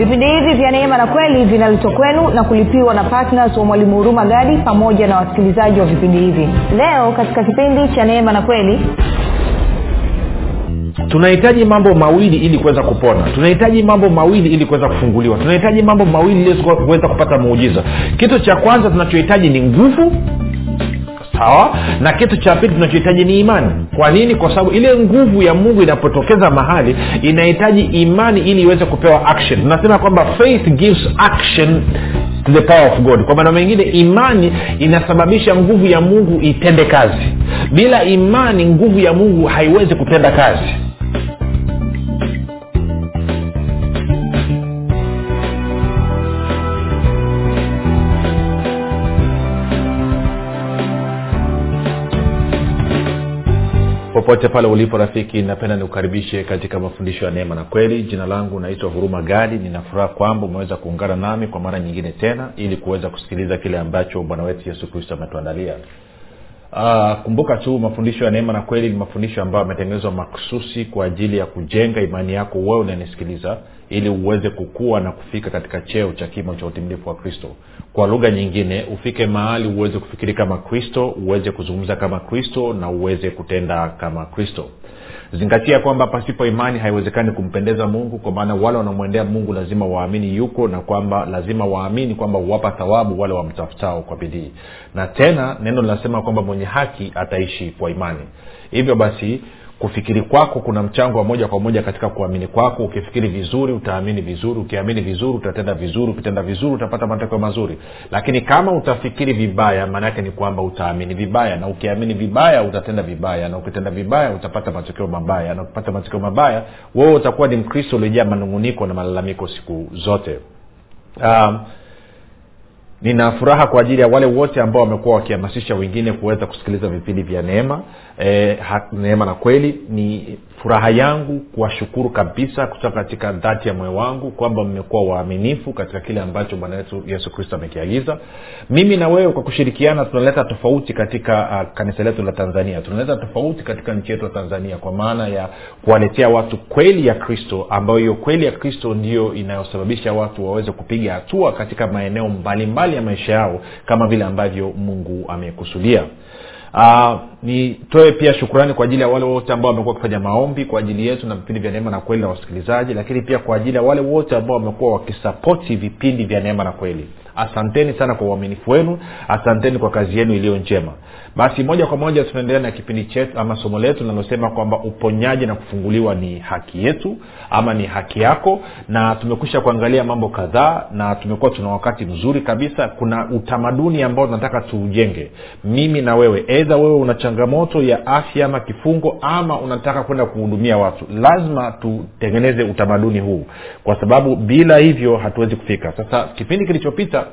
vipindi hivi vya neema na kweli vinaletwa kwenu na kulipiwa na ptns wa mwalimu huruma gadi pamoja na wasikilizaji wa vipindi hivi. Leo katika kipindi cha neema na kweli tunahitaji mambo mawili ili kuweza kupona. Tunahitaji mambo mawili ili kuweza kufunguliwa. Tunahitaji mambo mawili ili kuweza kupata muujiza. Kitu cha kwanza tunachohitaji ni nguvu sawa na kitu cha pili tunachohitaji ni imani. Kwa nini? Kwa sababu ile nguvu ya mungu inapotokeza mahali inahitaji imani ili iweze kupewa action. Tunasema kwamba faith gives action to the power of god. Kwa maana mengine imani inasababisha nguvu ya mungu itende kazi. Bila imani nguvu ya mungu haiwezi kutenda kazi popote pale ulipo rafiki napenda nikukaribishe katika mafundisho ya neema na kweli. Jina langu naitwa huruma gadi. Ninafuraha kwamba umeweza kuungana nami kwa mara nyingine tena ili kuweza kusikiliza kile ambacho bwana wetu yesu kristo ametuandalia Uh, kumbuka tu mafundisho ya neema na kweli ni mafundisho ambayo yametengenezwa maksusi kwa ajili ya kujenga imani yako wewe unanisikiliza ili uweze kukua na kufika katika cheo cha kimo cha utimilifu wa kristo. Kwa lugha nyingine ufike mahali uweze kufikiri kama kristo uweze kuzungumza kama kristo na uweze kutenda kama kristo zingatia kwamba pasipo imani haiwezekani kumpendeza mungu kwa maana wale wanaomwendea mungu lazima waamini yuko na kwamba lazima waamini kwamba huwapa thawabu wale wamtafutao kwa bidii. Na tena neno linasema kwamba mwenye haki ataishi kwa imani. Hivyo basi kufikiri kwako kuna mchango wa moja kwa moja katika kuamini kwako. Ukifikiri vizuri utaamini vizuri. Ukiamini vizuri utatenda vizuri. Ukitenda vizuri utapata matokeo mazuri. Lakini kama utafikiri vibaya maana yake ni kwamba utaamini vibaya. Na ukiamini vibaya utatenda vibaya. Na ukitenda vibaya utapata matokeo mabaya. Na ukipata matokeo mabaya wewe utakuwa ni mkristo uliojaa manunguniko na malalamiko siku zote. Um, nina furaha kwa ajili ya wale wote ambao wamekuwa wakihamasisha wengine kuweza kusikiliza vipindi vya neema e, neema na kweli. Ni furaha yangu kuwashukuru kabisa kutoka katika dhati ya moyo wangu kwamba mmekuwa waaminifu katika kile ambacho bwana wetu yesu kristo amekiagiza. Mimi na wewe kwa kushirikiana tunaleta tofauti katika uh, kanisa letu la tanzania. Tunaleta tofauti katika nchi yetu ya tanzania kwa maana ya kuwaletea watu kweli ya kristo ambayo hiyo kweli ya kristo ndiyo inayosababisha watu waweze kupiga hatua katika maeneo mbalimbali ya maisha yao kama vile ambavyo mungu amekusudia uh, nitoe pia shukrani kwa ajili ya wale wote ambao wamekuwa wakifanya maombi kwa ajili yetu na vipindi vya neema na kweli na wasikilizaji lakini pia kwa ajili ya wale wote ambao wamekuwa wakisapoti vipindi vya neema na kweli asanteni sana kwa uaminifu wenu. Asanteni kwa kazi yenu iliyo njema. Basi moja kwa moja tunaendelea na kipindi chetu ama somo letu linalosema kwamba uponyaji na kufunguliwa ni haki yetu ama ni haki yako. Na tumekwisha kuangalia mambo kadhaa na tumekuwa tuna wakati mzuri kabisa. Kuna utamaduni ambao tunataka tuujenge. Mimi na wewe edha wewe una changamoto ya afya ama kifungo ama unataka kwenda kuhudumia watu lazima tutengeneze utamaduni huu. Kwa sababu bila hivyo hatuwezi kufika. Sasa kipindi kilichopita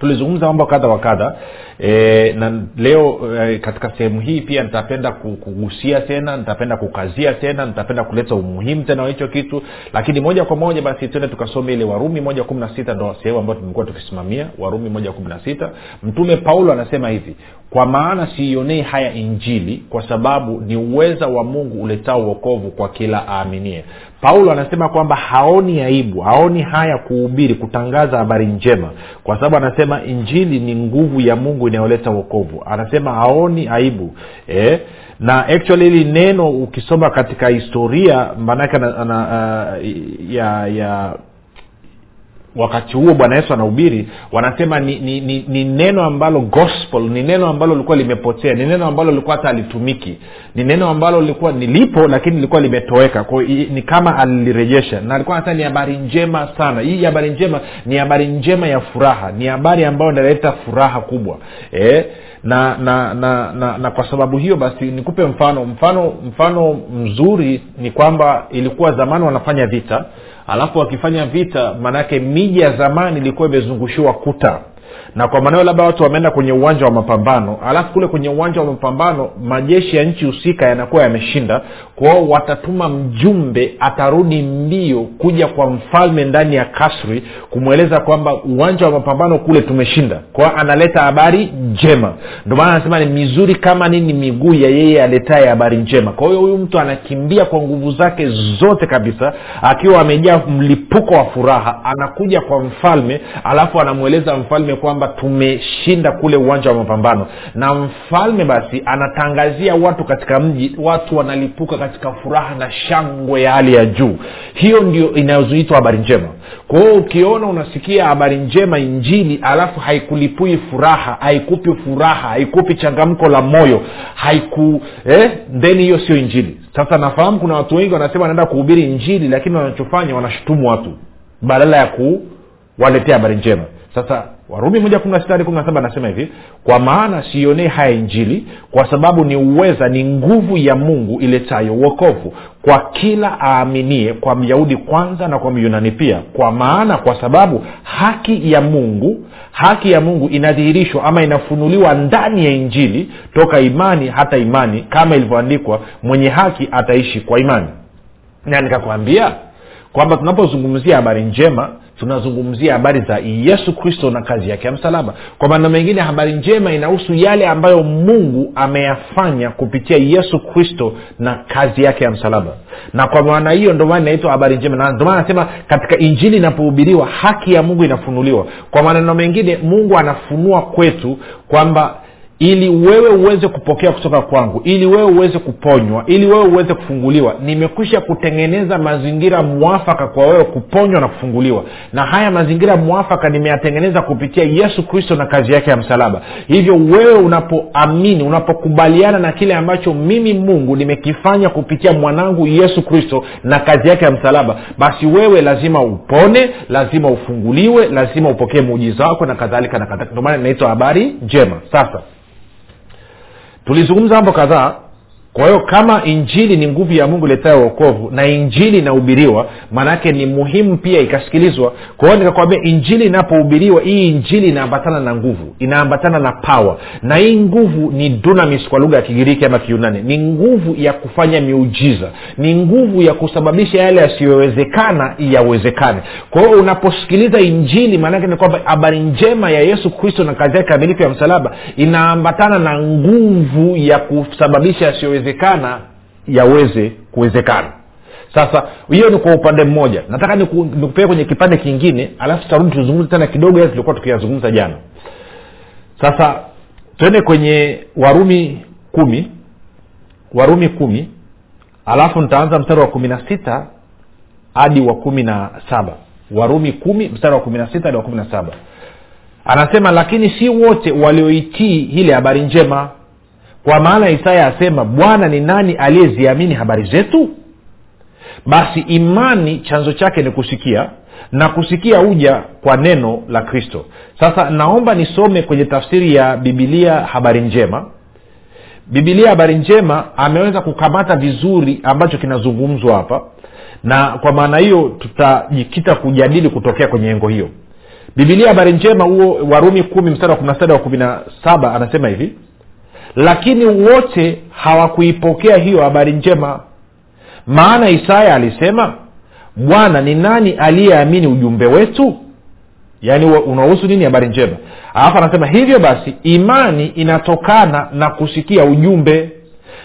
tulizungumza mambo kadha wa kadha. E, na leo e, katika sehemu hii pia nitapenda kugusia tena nitapenda kukazia tena nitapenda kuleta umuhimu tena wa hicho kitu. Lakini moja kwa moja basi tuende tukasome ile warumi moja kumi na sita ndo sehemu ambayo tumekuwa tukisimamia. Warumi moja kumi na sita. Mtume paulo anasema hivi kwa maana siionei haya injili kwa sababu ni uweza wa mungu uletao uokovu kwa kila aaminie paulo anasema kwamba haoni aibu haoni haya kuhubiri kutangaza habari njema kwa sababu anasema injili ni nguvu ya mungu inayoleta uokovu anasema haoni aibu eh? na actually hili neno ukisoma katika historia maanake uh, ya ya wakati huo bwana yesu anahubiri wanasema ni, ni, ni, ni neno ambalo gospel ni neno ambalo lilikuwa limepotea ni neno ambalo lilikuwa hata alitumiki ni neno ambalo lilikuwa nilipo lakini lilikuwa limetoweka. Kwao ni kama alilirejesha. Na alikuwa anasema ni habari njema sana. Hii habari njema ni habari njema ya furaha ni habari ambayo inaleta furaha kubwa. Eh? na na, na na na kwa sababu hiyo basi nikupe mfano. Mfano mfano mzuri ni kwamba ilikuwa zamani wanafanya vita alafu wakifanya vita maanaake miji ya zamani ilikuwa imezungushiwa kuta na kwa maneo labda watu wameenda kwenye uwanja wa mapambano alafu kule kwenye uwanja wa mapambano majeshi ya nchi husika yanakuwa yameshinda kwao watatuma mjumbe atarudi mbio kuja kwa mfalme ndani ya kasri kumweleza kwamba uwanja wa mapambano kule tumeshinda. Kwao analeta habari njema. Ndio maana anasema ni mizuri kama nini miguu ya yeye aletaye habari njema. Kwa hiyo huyu mtu anakimbia kwa nguvu zake zote kabisa akiwa amejaa mlipuko wa furaha anakuja kwa mfalme alafu anamweleza mfalme kwamba tumeshinda kule uwanja wa mapambano. Na mfalme basi anatangazia watu katika mji watu wanalipuka katika furaha na shangwe ya hali ya juu. Hiyo ndio inayozuitwa habari njema. Kwa hiyo ukiona unasikia habari njema injili alafu haikulipui furaha haikupi furaha haikupi changamko la moyo haiku eh, hiyo sio injili. Sasa nafahamu kuna watu wengi wanasema wanaenda kuhubiri injili lakini wanachofanya wanashutumu watu badala ya kuwaletea habari njema. Sasa warumi moja kumi na sita hadi kumi na saba anasema hivi kwa maana siionee haya injili kwa sababu ni uweza ni nguvu ya mungu iletayo uokovu kwa kila aaminie kwa myahudi kwanza na kwa myunani pia. Kwa maana kwa sababu haki ya mungu haki ya mungu inadhihirishwa ama inafunuliwa ndani ya injili toka imani hata imani kama ilivyoandikwa mwenye haki ataishi kwa imani. Na nikakwambia kwamba tunapozungumzia habari njema tunazungumzia habari za yesu kristo na kazi yake ya msalaba. Kwa maneno mengine habari njema inahusu yale ambayo mungu ameyafanya kupitia yesu kristo na kazi yake ya msalaba. Na kwa maana hiyo ndio maana inaitwa habari njema. Na ndio maana anasema katika injili inapohubiriwa haki ya mungu inafunuliwa. Kwa maneno mengine mungu anafunua kwetu kwamba ili wewe uweze kupokea kutoka kwangu ili wewe uweze kuponywa ili wewe uweze kufunguliwa nimekwisha kutengeneza mazingira mwafaka kwa wewe kuponywa na kufunguliwa. Na haya mazingira mwafaka nimeyatengeneza kupitia yesu kristo na kazi yake ya msalaba. Hivyo wewe unapoamini unapokubaliana na kile ambacho mimi mungu nimekifanya kupitia mwanangu yesu kristo na kazi yake ya msalaba basi wewe lazima upone lazima ufunguliwe lazima upokee muujiza wako na kadhalika na kadhalika. Ndio maana inaitwa habari njema. Sasa tulizungumza mambo kadhaa kwa hiyo kama injili ni nguvu ya mungu letayo uokovu na injili inahubiriwa maanaake ni muhimu pia ikasikilizwa. Kwa hiyo nikakwambia injili inapohubiriwa hii injili inaambatana na nguvu inaambatana na pawa na hii nguvu ni dunamis kwa lugha ya kigiriki ama kiunani. Ni nguvu ya kufanya miujiza. Ni nguvu ya kusababisha yale yasiyowezekana yawezekane. Kwa hiyo unaposikiliza injili maanake ni kwamba habari njema ya yesu kristo na kazi yake kamilifu ya msalaba inaambatana na nguvu ya kusababisha yasiyowezekana yasiyowezekana yaweze kuwezekana. Sasa hiyo ni kwa upande mmoja. Nataka nikupee kwenye kipande kingine alafu tutarudi tuzungumze tena kidogo yale tulikuwa tukiyazungumza jana. Sasa twende kwenye warumi kumi. Warumi kumi alafu nitaanza mstari wa kumi na sita hadi wa kumi na saba. Warumi kumi mstari wa kumi na sita hadi wa kumi na saba. Anasema lakini si wote walioitii ile habari njema kwa maana isaya asema bwana ni nani aliyeziamini habari zetu? Basi imani chanzo chake ni kusikia na kusikia huja kwa neno la kristo. Sasa naomba nisome kwenye tafsiri ya bibilia habari njema. Bibilia habari njema ameweza kukamata vizuri ambacho kinazungumzwa hapa na kwa maana hiyo tutajikita kujadili kutokea kwenye engo hiyo. Bibilia habari njema huo warumi kumi mstari wa kumi na saba wa kumi na saba anasema hivi lakini wote hawakuipokea hiyo habari njema. Maana isaya alisema bwana ni nani aliyeamini ujumbe wetu? Yaani unahusu nini habari njema? Alafu anasema hivyo basi imani inatokana na kusikia ujumbe.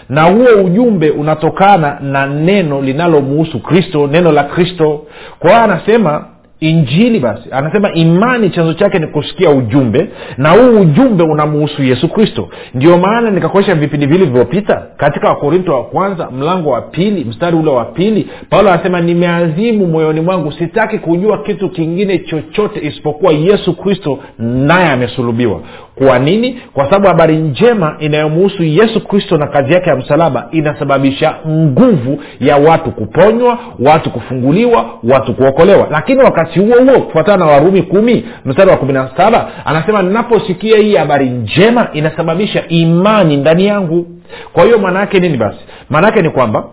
Na huo ujumbe unatokana na neno linalomuhusu kristo neno la kristo. Kwa hiyo anasema injili basi. Anasema imani chanzo chake ni kusikia ujumbe na huu ujumbe unamuhusu yesu kristo. Ndio maana nikakuesha vipindi vili vilivyopita katika wakorinto wa kwanza mlango wa pili mstari ule wa pili. Paulo anasema nimeazimu moyoni mwangu sitaki kujua kitu kingine chochote isipokuwa yesu kristo naye amesulubiwa. Kwa nini? Kwa sababu habari njema inayomuhusu yesu kristo na kazi yake ya msalaba inasababisha nguvu ya watu kuponywa watu kufunguliwa watu kuokolewa. Lakini wakati huo huo kufuatana na warumi kumi mstari wa kumi na saba anasema ninaposikia hii habari njema inasababisha imani ndani yangu. Kwa hiyo maanayake nini basi? Maana yake ni kwamba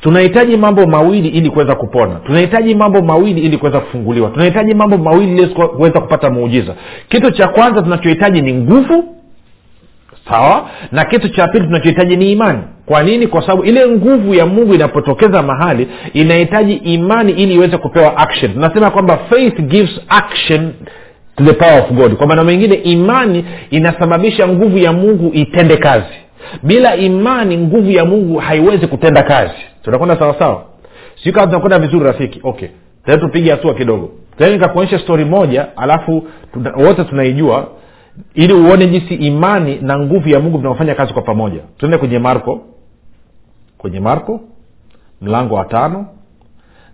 tunahitaji mambo mawili ili kuweza kupona. Tunahitaji mambo mawili ili kuweza kufunguliwa. Tunahitaji mambo mawili ili kuweza kupata muujiza. Kitu cha kwanza tunachohitaji ni nguvu sawa? Na kitu cha pili tunachohitaji ni imani. Kwa nini? Kwa sababu ile nguvu ya mungu inapotokeza mahali inahitaji imani ili iweze kupewa action. Tunasema kwamba faith gives action to the power of god. Kwa maana mengine imani inasababisha nguvu ya mungu itende kazi. Bila imani nguvu ya mungu haiwezi kutenda kazi. Tunakwenda sawasawa siu kama tunakwenda vizuri rafiki. Okay. Tupige hatua kidogo. Tena stori moja alafu tuna, wote tunaijua ili uone jinsi imani na nguvu ya mungu vinavyofanya kazi kwa pamoja. Tuende kwenye marko. Kwenye marko mlango wa tano.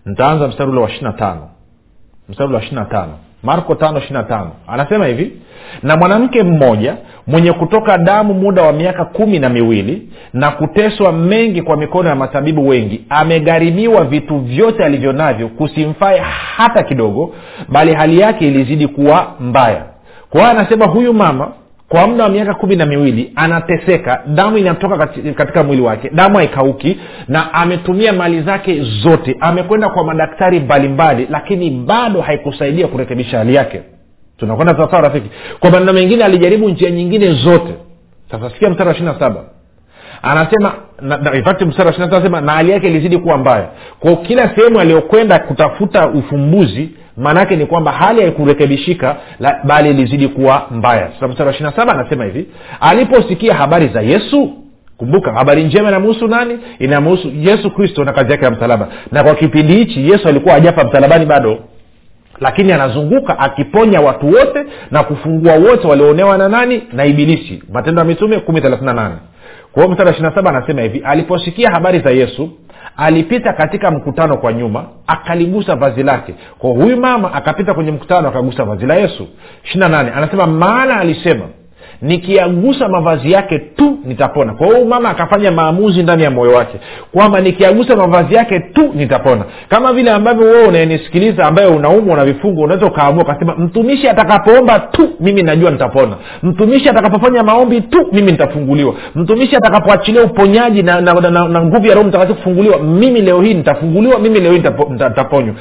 Nitaanza mstari ule wa ishiri na tano. Mstari ule wa ishiri na tano. Marko tano ishiri na tano. Anasema hivi na mwanamke mmoja mwenye kutoka damu muda wa miaka kumi na miwili na kuteswa mengi kwa mikono ya matabibu wengi amegharimiwa vitu vyote alivyo navyo kusimfae hata kidogo bali hali yake ilizidi kuwa mbaya kwa hiyo anasema huyu mama kwa muda wa miaka kumi na miwili anateseka damu inatoka katika mwili wake damu haikauki na ametumia mali zake zote. Amekwenda kwa madaktari mbalimbali lakini bado haikusaidia kurekebisha hali yake. Tunakwenda sawasawa rafiki? Kwa maneno mengine alijaribu njia nyingine zote. Sasa sikia mstari wa ishiri na saba. Anasema mstari wa anasema na hali yake ilizidi kuwa mbaya. Kwao kila sehemu aliyokwenda kutafuta ufumbuzi maanaake ni kwamba hali haikurekebishika bali ilizidi kuwa mbaya. Mstari wa ishiri saba anasema hivi aliposikia habari za yesu kumbuka habari njema inamuhusu nani? Inamuhusu yesu kristo na kazi yake ya msalaba. Na kwa kipindi hichi yesu alikuwa ajapa msalabani bado lakini anazunguka akiponya watu wote na kufungua wote walioonewa na nani? Na ibilisi. Matendo ya mitume kumi thelathini nane. Kwa hiyo mstari wa ishiri saba anasema hivi aliposikia habari za yesu alipita katika mkutano kwa nyuma akaligusa vazi lake. Kwa huyu mama akapita kwenye mkutano akagusa vazi la yesu. Ishiri anasema maana alisema nikiagusa mavazi yake tu nitapona. Kwa hiyo mama akafanya maamuzi ndani ya moyo wake kwamba nikiagusa mavazi yake tu nitapona. Kama vile ambavyo wewe unayenisikiliza ambaye unaumwa na vifungo unaweza ukaamua ukasema mtumishi atakapoomba tu mimi najua nitapona. Mtumishi atakapofanya maombi tu mimi nitafunguliwa. Mtumishi atakapoachilia uponyaji na, na, na, na, na nguvu ya roho mtakatifu kufunguliwa mimi leo hii nitafunguliwa mimi leo hii nitaponywa.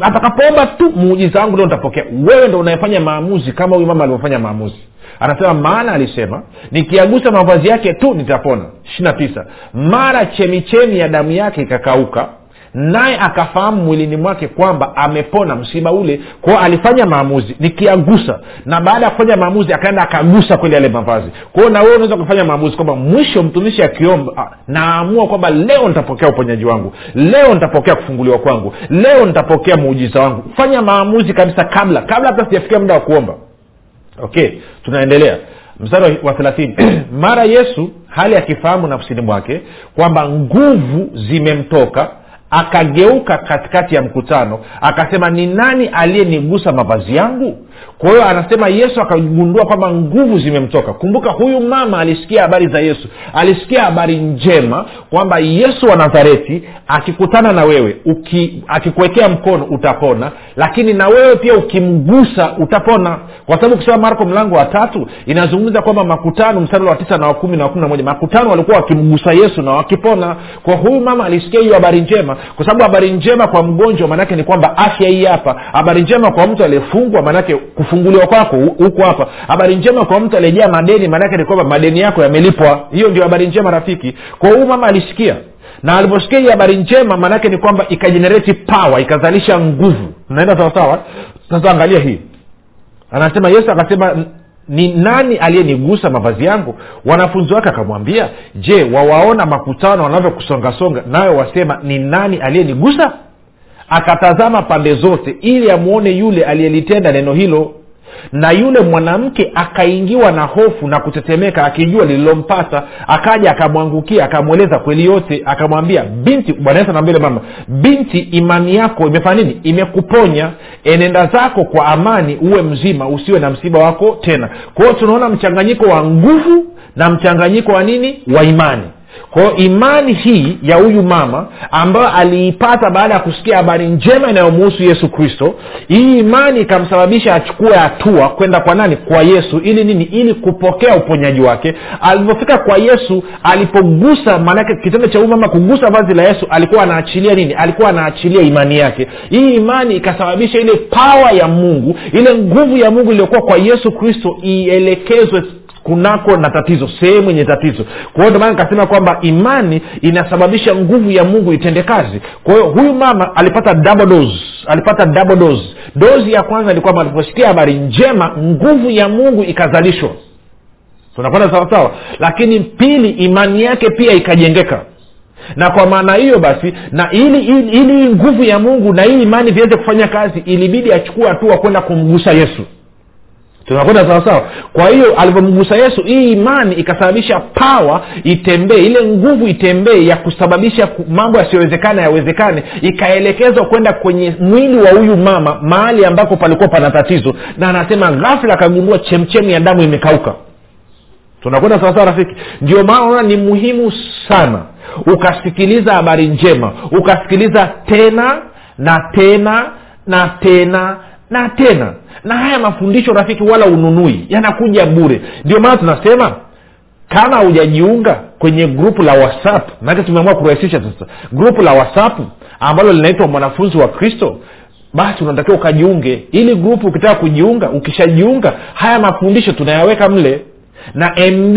Atakapoomba tu muujiza wangu leo nitapokea. Wewe ndo unayefanya maamuzi kama huyu mama alivyofanya maamuzi anasema maana alisema nikiagusa mavazi yake tu nitapona. Ishiri tisa mara chemichemi ya damu yake ikakauka naye akafahamu mwilini mwake kwamba amepona msiba ule. Kwao alifanya maamuzi nikiagusa. Na baada ya kufanya maamuzi akaenda akagusa kweli yale mavazi. Kwao na wewe unaweza kufanya maamuzi kwamba mwisho mtumishi akiomba naamua kwamba leo nitapokea uponyaji wangu leo nitapokea kufunguliwa kwangu leo nitapokea muujiza wangu. Fanya maamuzi kabisa kabla kabla hata sijafikia muda wa kuomba okay tunaendelea. Mstari wa thelathini. Mara yesu hali akifahamu nafsini mwake kwamba nguvu zimemtoka akageuka katikati ya mkutano akasema ni nani aliyenigusa mavazi yangu? Kwa hiyo anasema yesu akagundua kwamba nguvu zimemtoka. Kumbuka huyu mama alisikia habari za yesu alisikia habari njema kwamba yesu wa nazareti akikutana na wewe uki, akikuwekea mkono utapona lakini na wewe pia ukimgusa utapona. Kwa sababu kusema marko mlango wa tatu inazungumza kwamba makutano mstari wa tisa na wa kumi na wa kumi na moja makutano walikuwa wakimgusa yesu na wakipona. Kwa huyu mama alisikia hiyo habari njema kwa sababu habari njema kwa mgonjwa maanake ni kwamba afya hii hapa. Habari njema kwa mtu aliyefungwa maanake kufunguliwa kwako huko hapa. Habari njema kwa mtu aliyejaa madeni maanake ni kwamba madeni yako yamelipwa. Hiyo ndio habari njema rafiki. Kwa huyu mama alisikia. Na aliposikia hii habari njema maanake ni kwamba ikajenereti pawa ikazalisha nguvu. Naenda sawasawa sasa angalia hii. Anasema yesu akasema ni nani aliyenigusa mavazi yangu? Wanafunzi wake akamwambia je wawaona makutano wanavyokusongasonga nawe wasema ni nani aliyenigusa? Akatazama pande zote ili amwone yule aliyelitenda neno hilo na yule mwanamke akaingiwa na hofu na kutetemeka akijua lililompata akaja akamwangukia akamweleza kweli yote akamwambia binti bwana yesu mama binti imani yako imefanya nini? Imekuponya. Enenda zako kwa amani uwe mzima usiwe na msiba wako tena. Kwa hiyo tunaona mchanganyiko wa nguvu na mchanganyiko wa nini? Wa imani kwao imani hii ya huyu mama ambayo aliipata baada ya kusikia habari njema inayomuhusu yesu kristo hii imani ikamsababisha achukue hatua kwenda kwa nani? Kwa yesu. Ili nini? Ili kupokea uponyaji wake. Alivyofika kwa yesu alipogusa maanake kitendo cha huyu mama kugusa vazi la yesu alikuwa anaachilia nini? Alikuwa anaachilia imani yake. Hii imani ikasababisha ile pawa ya mungu ile nguvu ya mungu iliyokuwa kwa yesu kristo ielekezwe kunako na tatizo sehemu yenye tatizo. Kwa hiyo ndomana nikasema kwamba imani inasababisha nguvu ya mungu itende kazi. Kwa hiyo huyu mama alipata double dose alipata double dose. Dozi ya kwanza ni kwamba aliposikia habari njema nguvu ya mungu ikazalishwa. Tunakwenda sawasawa lakini pili imani yake pia ikajengeka. Na kwa maana hiyo basi na ili ili, hii nguvu ya mungu na hii imani viweze kufanya kazi ilibidi achukue hatua kwenda kumgusa yesu tunakwenda sawasawa kwa hiyo alivyomgusa yesu hii imani ikasababisha pawa itembee ile nguvu itembee ya kusababisha mambo yasiyowezekana yawezekane ikaelekezwa kwenda kwenye mwili wa huyu mama mahali ambako palikuwa pana tatizo na anasema ghafla akagundua chemchemi ya damu imekauka. Tunakwenda sawasawa rafiki? Ndio maana unaona ni muhimu sana ukasikiliza habari njema ukasikiliza tena na tena na tena na tena na haya mafundisho rafiki wala ununui yanakuja bure. Ndio maana tunasema kama hujajiunga kwenye grupu la whatsapp maanake tumeamua kurahisisha sasa grupu la whatsapp ambalo linaitwa mwanafunzi wa kristo basi unatakiwa ukajiunge. Ili grupu ukitaka kujiunga ukishajiunga haya mafundisho tunayaweka mle. Na mb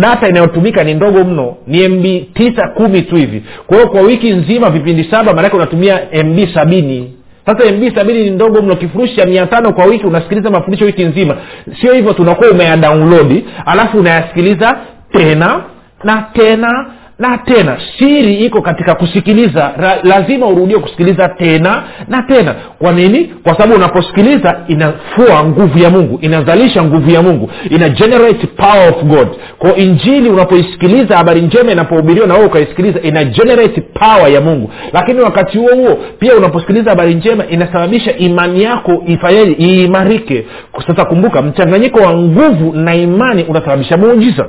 data inayotumika ni ndogo mno ni mb tisa kumi tu hivi. Kwa hiyo kwa wiki nzima vipindi saba maanake unatumia mb sabini sasa mb sabini ni ndogo mno kifurushi cha mia tano kwa wiki unasikiliza mafundisho wiki nzima. Sio hivyo tunakuwa umeyadownloadi alafu unayasikiliza tena na tena na tena siri iko katika kusikiliza. Ra, lazima urudie kusikiliza tena na tena. Kwa nini? Kwa sababu unaposikiliza inafua nguvu ya mungu inazalisha nguvu ya mungu ina generate power of god. Kwa injili unapoisikiliza habari njema inapohubiriwa na wewe ukaisikiliza ina generate power ya mungu. Lakini wakati huo huo pia unaposikiliza habari njema inasababisha imani yako ifanyeje? Iimarike. Sasa kumbuka mchanganyiko wa nguvu na imani unasababisha muujiza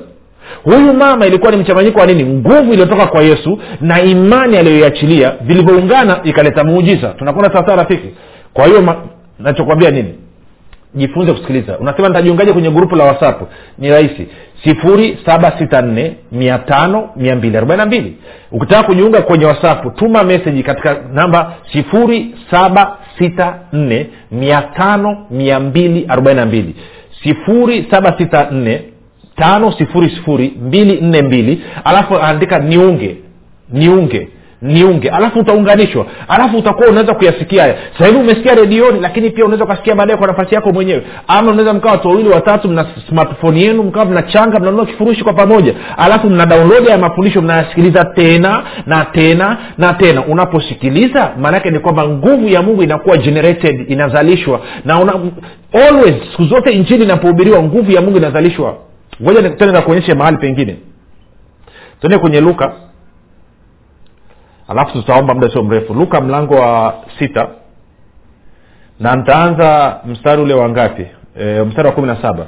huyu mama ilikuwa ni mchanganyiko wa nini? Nguvu iliyotoka kwa yesu na imani aliyoiachilia vilivyoungana ikaleta muujiza. Tunakwenda sawasawa rafiki? Kwa hiyo nachokwambia nini? Jifunze kusikiliza. Unasema nitajiungaje kwenye grupu la whatsapp? Ni rahisi. Sifuri saba sita nne mia tano mia mbili arobaini mbili. Ukitaka kujiunga kwenye whatsapp tuma meseji katika namba sifuri saba sita nne mia tano mia mbili arobaini mbili. Sifuri saba sita nne tano sifuri sifuri mbili nne mbili. Alafu anaandika niunge niunge niunge. Alafu utaunganishwa. Alafu utakuwa unaweza kuyasikia haya. Sahivi umesikia redioni lakini pia unaweza ukasikia baadaye kwa nafasi yako mwenyewe. Ama unaweza mkawa watu wawili watatu mna smartphone yenu mkawa mnachanga mnanunua kifurushi kwa pamoja. Alafu mna download ya mafundisho mnayasikiliza tena na tena na tena. Unaposikiliza maanaake ni kwamba nguvu ya mungu inakuwa generated inazalishwa. Na una, always siku zote injili inapohubiriwa nguvu ya mungu inazalishwa ngoja tena nakuonyeshe mahali pengine. Tuende kwenye luka. Alafu tutaomba muda sio mrefu. Luka mlango wa sita. Na ntaanza mstari ule wa ngapi? E, mstari wa kumi na saba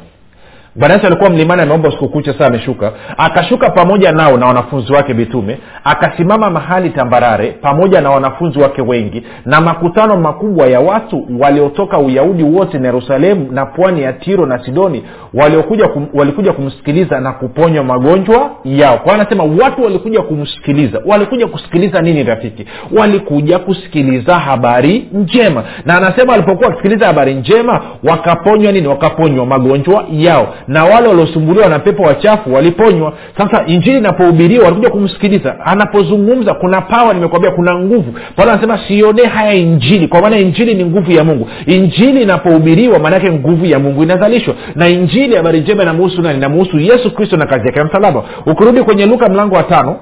bwana yesu alikuwa mlimani ameomba usiku kucha saa ameshuka. Akashuka pamoja nao na wanafunzi wake mitume akasimama mahali tambarare pamoja na wanafunzi wake wengi na makutano makubwa ya watu waliotoka uyahudi wote na yerusalemu na pwani ya tiro na sidoni waliokuja kum, walikuja kumsikiliza na kuponywa magonjwa yao. Kwa anasema watu walikuja kumsikiliza. Walikuja kusikiliza nini rafiki? Walikuja kusikiliza habari njema. Na anasema walipokuwa wakisikiliza habari njema wakaponywa nini? Wakaponywa magonjwa yao na wale waliosumbuliwa na pepo wachafu waliponywa. Sasa injili inapohubiriwa walikuja kumsikiliza. Anapozungumza kuna pawa nimekwambia kuna nguvu. Paulo anasema sionee haya injili. Kwa maana injili ni nguvu ya mungu. Injili inapohubiriwa maanaake nguvu ya mungu inazalishwa. Na injili habari njema inamuhusu nani? Inamuhusu yesu kristo na kazi yake ya msalaba. Ukirudi kwenye luka mlango wa tano.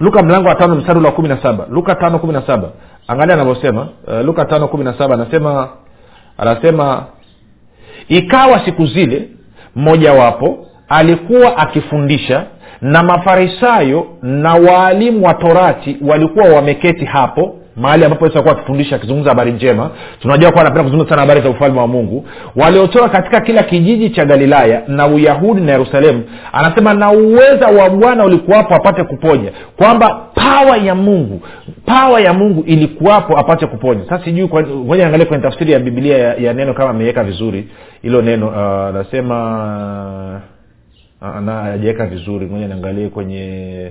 Luka mlango wa tano mstari ule wa kumi na saba. Luka tano kumi na saba. Angalia anavyosema. Uh, luka tano kumi na saba anasema anasema ikawa siku zile mmojawapo alikuwa akifundisha na mafarisayo na waalimu wa torati walikuwa wameketi hapo mahali ambapo yesu alikuwa akifundisha akizungumza habari njema. Tunajua kuwa anapenda kuzungumza sana habari za ufalme wa mungu. Waliotoka katika kila kijiji cha galilaya na uyahudi na yerusalemu anasema na uweza wa bwana ulikuwapo apate kuponya kwamba pawa ya mungu. Pawa ya mungu ilikuwapo apate kuponya. Sasa sijui moja angalia kwenye tafsiri ya bibilia ya, ya neno kama ameweka vizuri. Hilo neno anasema uh, uh, ajaweka vizuri. Ngoja niangalie kwenye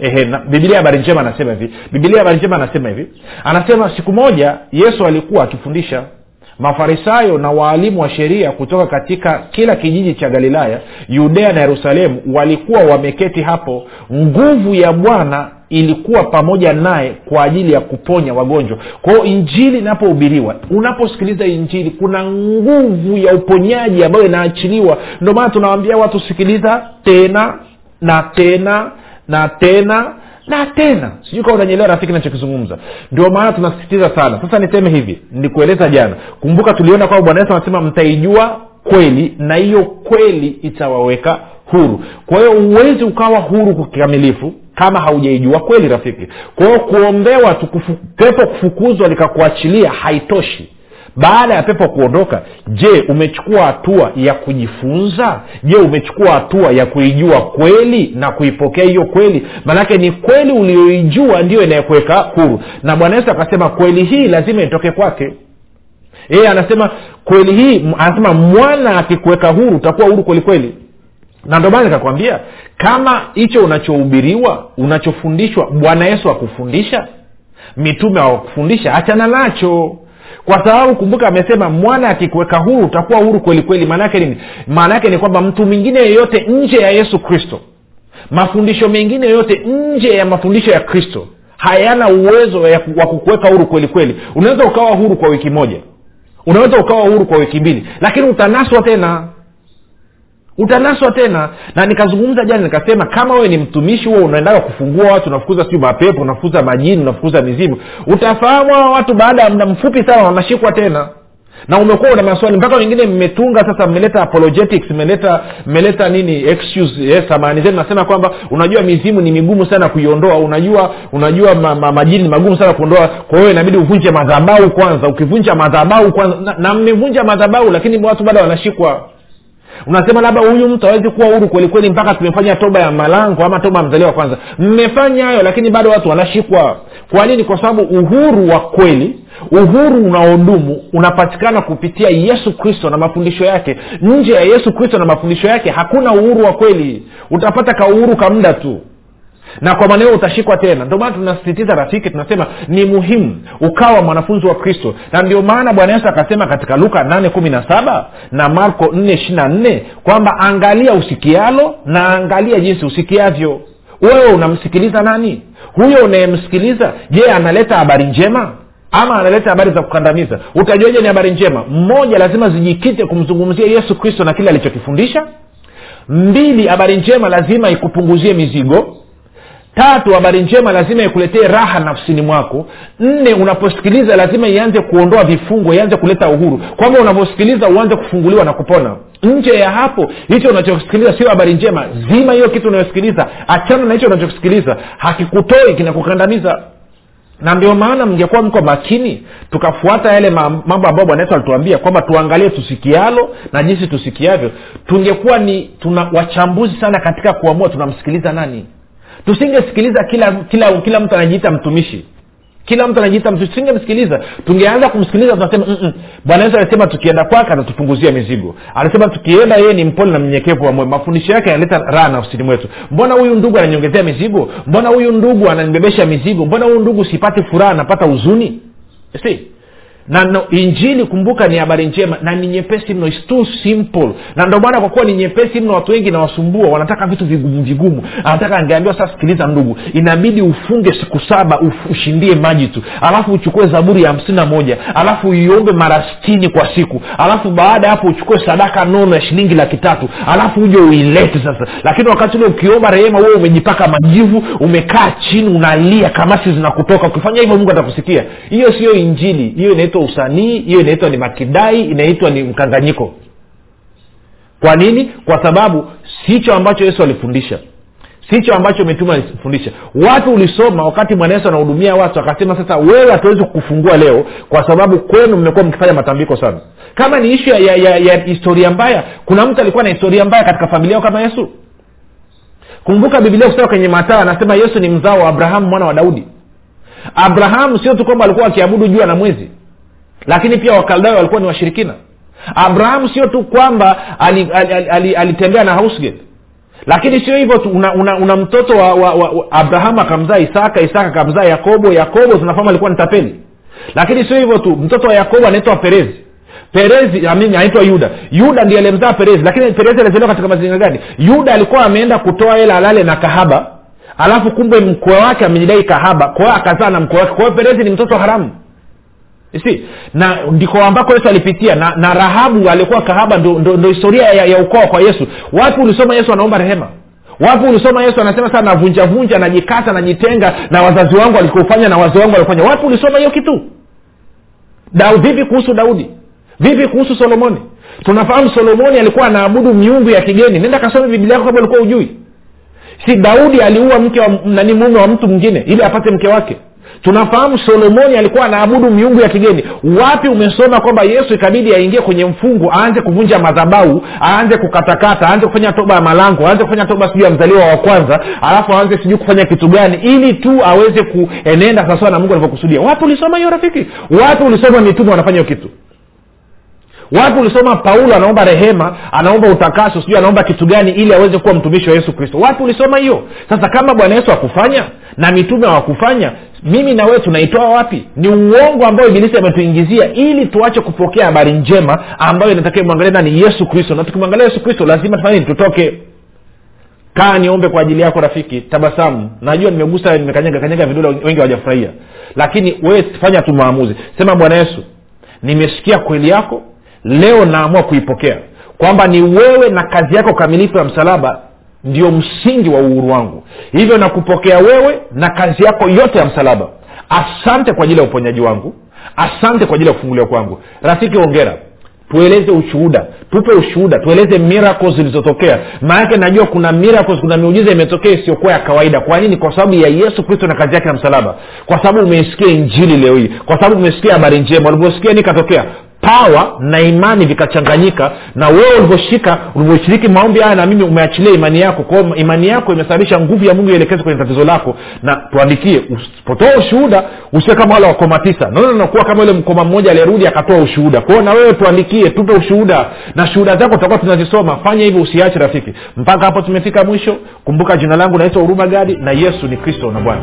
Ehe, na, bibilia habari njema anasema hivi. Bibilia habari njema anasema hivi. Anasema siku moja yesu alikuwa akifundisha mafarisayo na waalimu wa sheria kutoka katika kila kijiji cha galilaya yudea na yerusalemu walikuwa wameketi hapo. Nguvu ya bwana ilikuwa pamoja naye kwa ajili ya kuponya wagonjwa. Kwao injili inapohubiriwa unaposikiliza injili kuna nguvu ya uponyaji ambayo inaachiliwa. Ndio maana tunawambia watu sikiliza tena na tena na tena na tena sijui kama unanyelewa rafiki nachokizungumza ndio maana tunasisitiza sana. Sasa niseme hivi nikueleza jana. Kumbuka tuliona kwamba bwana yesu anasema mtaijua kweli na hiyo kweli itawaweka huru. Kwa hiyo huwezi ukawa huru kikamilifu kama haujaijua kweli rafiki. Kwa hiyo kuombewa tu pepo kufukuzwa likakuachilia haitoshi baada ya pepo kuondoka je umechukua hatua ya kujifunza? Je umechukua hatua ya kuijua kweli na kuipokea hiyo kweli? Maanake ni kweli ulioijua ndiyo inayokuweka huru. Na bwana yesu akasema kweli hii lazima itoke kwake. Yeye anasema kweli hii anasema mwana akikuweka huru utakuwa huru kwelikweli na ndio nikakwambia kama hicho unachohubiriwa unachofundishwa bwana yesu akufundisha mitume awakufundisha hachana nacho kwa sababu kumbuka amesema mwana akikuweka huru utakuwa huru kweli kweli. Maanaake nini? Maana yake ni kwamba mtu mwingine yeyote nje ya yesu kristo mafundisho mengine yoyote nje ya mafundisho ya kristo hayana uwezo wa kukuweka huru kweli kweli. Unaweza ukawa huru kwa wiki moja unaweza ukawa huru kwa wiki mbili lakini utanaswa tena utanaswa tena. Na nikazungumza jana nikasema kama wewe ni mtumishi huo unaendaga kufungua watu unafukuza siu mapepo unafukuza majini unafukuza mizimu. Utafahamu hawa watu baada ya muda mfupi sana wanashikwa tena. Na umekuwa una maswali mpaka wengine mmetunga sasa mmeleta apologetics mmeleta mmeleta nini excuse samani zenu. Nasema kwamba unajua mizimu ni migumu sana kuiondoa. Unajua unajua ma, ma, majini ni magumu sana kuondoa. Kwa hiyo inabidi uvunje madhabau kwanza. Ukivunja madhabau kwanza na, na mmevunja madhabau lakini watu bado wanashikwa unasema labda huyu mtu awezi kuwa huru kwelikweli mpaka tumefanya toba ya malango ama toba ya mzaliwa kwanza. Mmefanya hayo lakini bado watu wanashikwa. Kwa nini? Kwa sababu uhuru wa kweli uhuru unaodumu unapatikana kupitia yesu kristo na mafundisho yake. Nje ya yesu kristo na mafundisho yake hakuna uhuru wa kweli. Utapata kauhuru ka muda tu na kwa maneo utashikwa tena. Ndio maana tunasisitiza rafiki tunasema ni muhimu ukawa mwanafunzi wa kristo. Na ndio maana bwana yesu akasema katika luka 817 na marko 4 kwamba angalia usikialo na angalia jinsi usikiavyo. Wewe unamsikiliza nani? Huyo unayemsikiliza je analeta habari njema? Ama analeta habari za kukandamiza? Utajuaje ni habari njema? Mmoja lazima zijikite kumzungumzia yesu kristo na kile alichokifundisha. Mbili habari njema lazima ikupunguzie mizigo tatu habari njema lazima ikuletee raha nafsini mwako. Nne unaposikiliza lazima ianze kuondoa vifungo ianze kuleta uhuru. Kwamba unavyosikiliza uanze kufunguliwa na kupona. Nje ya hapo hicho unachosikiliza sio habari njema. Zima hiyo kitu unayosikiliza achana na hicho unachosikiliza. Hakikutoi kinakukandamiza. Na ndio maana mngekuwa mko makini tukafuata yale mambo ambayo bwana yesu alituambia kwamba tuangalie tusikialo na jinsi tusikiavyo. Tungekuwa ni tuna wachambuzi sana katika kuamua tunamsikiliza nani tusingesikiliza kila kila kila mtu anajiita mtumishi. Kila mtu anajiita mtumishi. Tusingemsikiliza tungeanza kumsikiliza tunasema bwana yesu alisema tukienda kwake atatupunguzia mizigo. Alisema tukienda yeye ni mpole na mnyenyekevu wa moyo. Mafundisho yake yanaleta raha nafsini mwetu. Mbona huyu ndugu ananiongezea mizigo? Mbona huyu ndugu ananibebesha mizigo? Mbona huyu ndugu sipati furaha napata huzuni? See na no, injili kumbuka ni habari njema na ni nyepesi mno. It's too simple. Na ndio maana kwa kuwa ni nyepesi mno watu wengi nawasumbua wanataka vitu vigumu vigumu. Anataka angeambiwa sasa sikiliza ndugu inabidi ufunge siku saba uf, ushindie maji tu. Alafu uchukue zaburi ya hamsini na moja alafu uiombe mara sitini kwa siku. Alafu baada ya hapo uchukue sadaka nono ya shilingi laki tatu. Alafu uje uilete sasa. Lakini wakati ule ukiomba rehema wewe umejipaka majivu umekaa chini unalia kamasi zinakutoka. Ukifanya hivyo mungu atakusikia. Hiyo siyo injili. Hiyo inaitwa usanii hiyo inaitwa ni makidai inaitwa ni mkanganyiko. Kwa nini? Kwa sababu sicho ambacho yesu alifundisha. Sicho ambacho mitume alifundisha watu ulisoma wakati bwana yesu anahudumia watu akasema sasa wewe hatuwezi kukufungua leo kwa sababu kwenu mmekuwa mkifanya matambiko sana. Kama ni ishu ya, ya, ya, ya historia mbaya kuna mtu alikuwa na historia mbaya katika familia kama yesu. Kumbuka bibilia kusema kwenye mataa anasema yesu ni mzao wa abrahamu mwana wa daudi. Abrahamu sio tu kwamba alikuwa akiabudu jua na mwezi lakini pia wakaldayo walikuwa ni washirikina. Abrahamu sio tu kwamba alitembea ali, ali, ali, ali na housegate lakini sio hivyo tu una, una, una mtoto wa, wa, wa, wa abrahamu akamzaa isaka isaka akamzaa yakobo yakobo tunafahamu alikuwa ni tapeli. Lakini sio hivyo tu mtoto wa yakobo anaitwa perezi. Perezi anaitwa yuda. Yuda ndiye alimzaa perezi. Lakini perezi alizaliwa katika mazingira gani? Yuda alikuwa ameenda kutoa hela alale na kahaba. Alafu kumbe mkwe wake amejidai kahaba. Kwa hiyo akazaa na mkwe wake. Kwa perezi ni mtoto haramu si na ndiko ambako yesu alipitia na, na rahabu alikuwa kahaba ndo, ndo, ndo historia ya, ya ukoo kwa yesu. Wapi ulisoma yesu anaomba rehema? Wapi ulisoma yesu anasema saa navunjavunja najikata najitenga na wazazi wangu walikofanya na wazee wangu walikofanya wapi ulisoma hiyo kitu? Da, vipi kuhusu daudi? Vipi kuhusu solomoni? Tunafahamu solomoni alikuwa anaabudu miungu ya kigeni. Nenda kasome biblia yako kama ulikuwa ujui si daudi aliua mke wa nani mume wa mtu mwingine ili apate mke wake tunafahamu solomoni alikuwa anaabudu miungu ya kigeni. Wapi umesoma kwamba yesu ikabidi aingie kwenye mfungu aanze kuvunja madhabau aanze kukatakata aanze kufanya toba ya malango aanze kufanya toba sijui ya mzaliwa wa kwanza alafu aanze sijui kufanya kitu gani ili tu aweze kuenenda sawasawa na mungu alivyokusudia. Wapi ulisoma hiyo rafiki? Wapi ulisoma mitume wanafanya kitu? Wapi ulisoma paulo anaomba rehema anaomba utakaso sijui anaomba kitu gani ili aweze kuwa mtumishi wa yesu kristo? Wapi ulisoma hiyo? Sasa kama bwana yesu akufanya na mitume hawakufanya mimi na wewe tunaitoa wapi? Ni uongo ambao ibilisi ametuingizia ili tuache kupokea habari njema ambayo inatakiwa imwangalia nani? Yesu kristo. Na tukimwangalia yesu kristo lazima tufanye tutoke. Kaa niombe kwa ajili yako rafiki. Tabasamu. Najua nimegusa nimekanyaga kanyaga vidole wengi hawajafurahia. Lakini wewe fanya tu maamuzi. Sema bwana yesu nimesikia kweli yako. Leo naamua kuipokea. Kwamba ni wewe na kazi yako kamilifu ya msalaba ndio msingi wa uhuru wangu. Hivyo nakupokea wewe na kazi yako yote ya msalaba. Asante kwa ajili ya uponyaji wangu. Asante kwa ajili ya kufunguliwa kwangu. Rafiki ongera tueleze ushuhuda. Tupe ushuhuda. Tueleze miracles zilizotokea. Maanake najua kuna miracles kuna miujiza imetokea isiyokuwa ya kawaida. Kwa nini? Kwa sababu ya yesu kristo na kazi yake ya msalaba. Kwa sababu umeisikia injili leo hii. Kwa sababu umesikia habari njema. Ulivyosikia ni katokea pawa na imani vikachanganyika. Na wewe ulivyoshika ulivyoshiriki maombi haya na mimi umeachilia imani yako. Kwao imani yako imesababisha nguvu ya mungu ielekeze kwenye tatizo lako. Na tuandikie usipotoa ushuhuda usiwe kama wale wakoma tisa. Naona kama yule mkoma mmoja aliyerudi akatoa ushuhuda. Kwao na wewe tuandikie tupe ushuhuda. Na shuhuda zako tutakuwa tunazisoma. Fanya hivyo usiache rafiki. Mpaka hapo tumefika mwisho. Kumbuka jina langu naitwa huruma gadi na yesu ni kristo na bwana